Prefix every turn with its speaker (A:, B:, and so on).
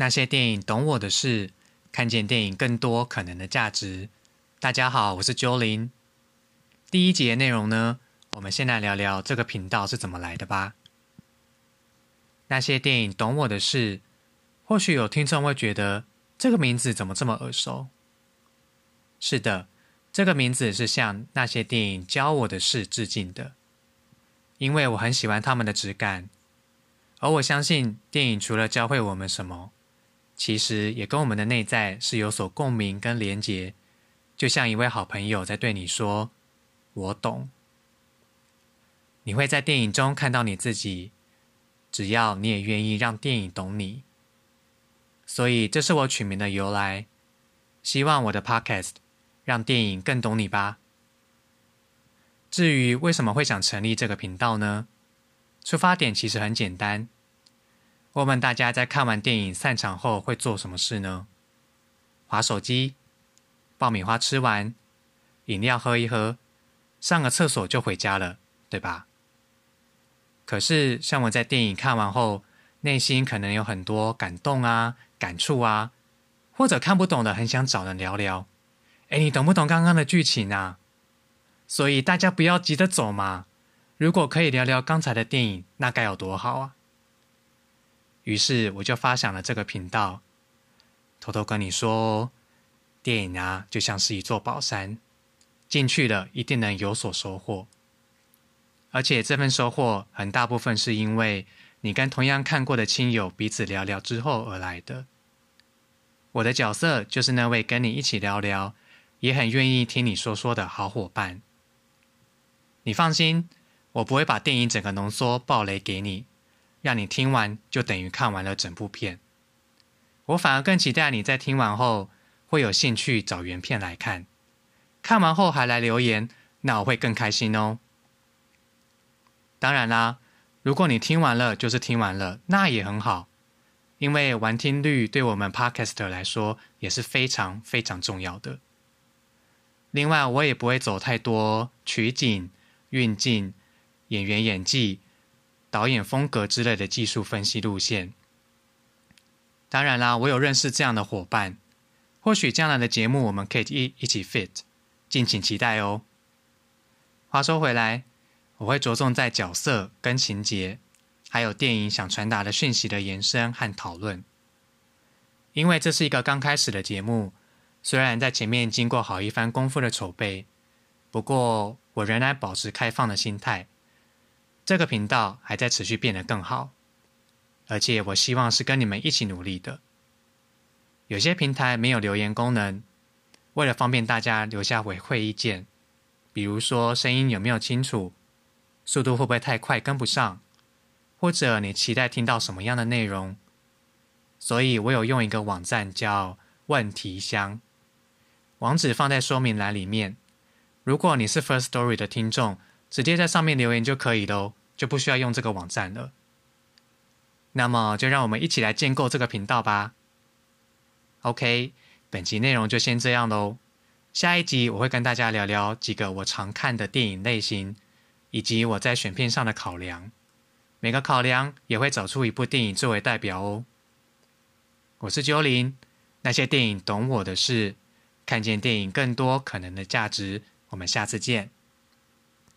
A: 那些电影懂我的事，看见电影更多可能的价值。大家好，我是 Jolin。第一节内容呢，我们先来聊聊这个频道是怎么来的吧。那些电影懂我的事，或许有听众会觉得这个名字怎么这么耳熟？是的，这个名字是向那些电影教我的事致敬的，因为我很喜欢他们的质感，而我相信电影除了教会我们什么。其实也跟我们的内在是有所共鸣跟连结，就像一位好朋友在对你说：“我懂。”你会在电影中看到你自己，只要你也愿意让电影懂你。所以这是我取名的由来。希望我的 Podcast 让电影更懂你吧。至于为什么会想成立这个频道呢？出发点其实很简单。我问大家，在看完电影散场后会做什么事呢？划手机，爆米花吃完，饮料喝一喝，上个厕所就回家了，对吧？可是，像我在电影看完后，内心可能有很多感动啊、感触啊，或者看不懂的，很想找人聊聊。哎，你懂不懂刚刚的剧情啊？所以大家不要急着走嘛。如果可以聊聊刚才的电影，那该有多好啊！于是我就发想了这个频道，偷偷跟你说哦，电影啊就像是一座宝山，进去了一定能有所收获，而且这份收获很大部分是因为你跟同样看过的亲友彼此聊聊之后而来的。我的角色就是那位跟你一起聊聊，也很愿意听你说说的好伙伴。你放心，我不会把电影整个浓缩爆雷给你。让你听完就等于看完了整部片，我反而更期待你在听完后会有兴趣找原片来看，看完后还来留言，那我会更开心哦。当然啦，如果你听完了就是听完了，那也很好，因为完听率对我们 Podcaster 来说也是非常非常重要的。另外，我也不会走太多取景、运镜、演员演技。导演风格之类的技术分析路线，当然啦，我有认识这样的伙伴，或许将来的节目我们可以一一起 fit，敬请期待哦。话说回来，我会着重在角色跟情节，还有电影想传达的讯息的延伸和讨论，因为这是一个刚开始的节目，虽然在前面经过好一番功夫的筹备，不过我仍然保持开放的心态。这个频道还在持续变得更好，而且我希望是跟你们一起努力的。有些平台没有留言功能，为了方便大家留下回馈意见，比如说声音有没有清楚，速度会不会太快跟不上，或者你期待听到什么样的内容，所以我有用一个网站叫问题箱，网址放在说明栏里面。如果你是 First Story 的听众，直接在上面留言就可以喽。就不需要用这个网站了。那么，就让我们一起来建构这个频道吧。OK，本集内容就先这样喽。下一集我会跟大家聊聊几个我常看的电影类型，以及我在选片上的考量。每个考量也会找出一部电影作为代表哦。我是九零，那些电影懂我的事，看见电影更多可能的价值。我们下次见。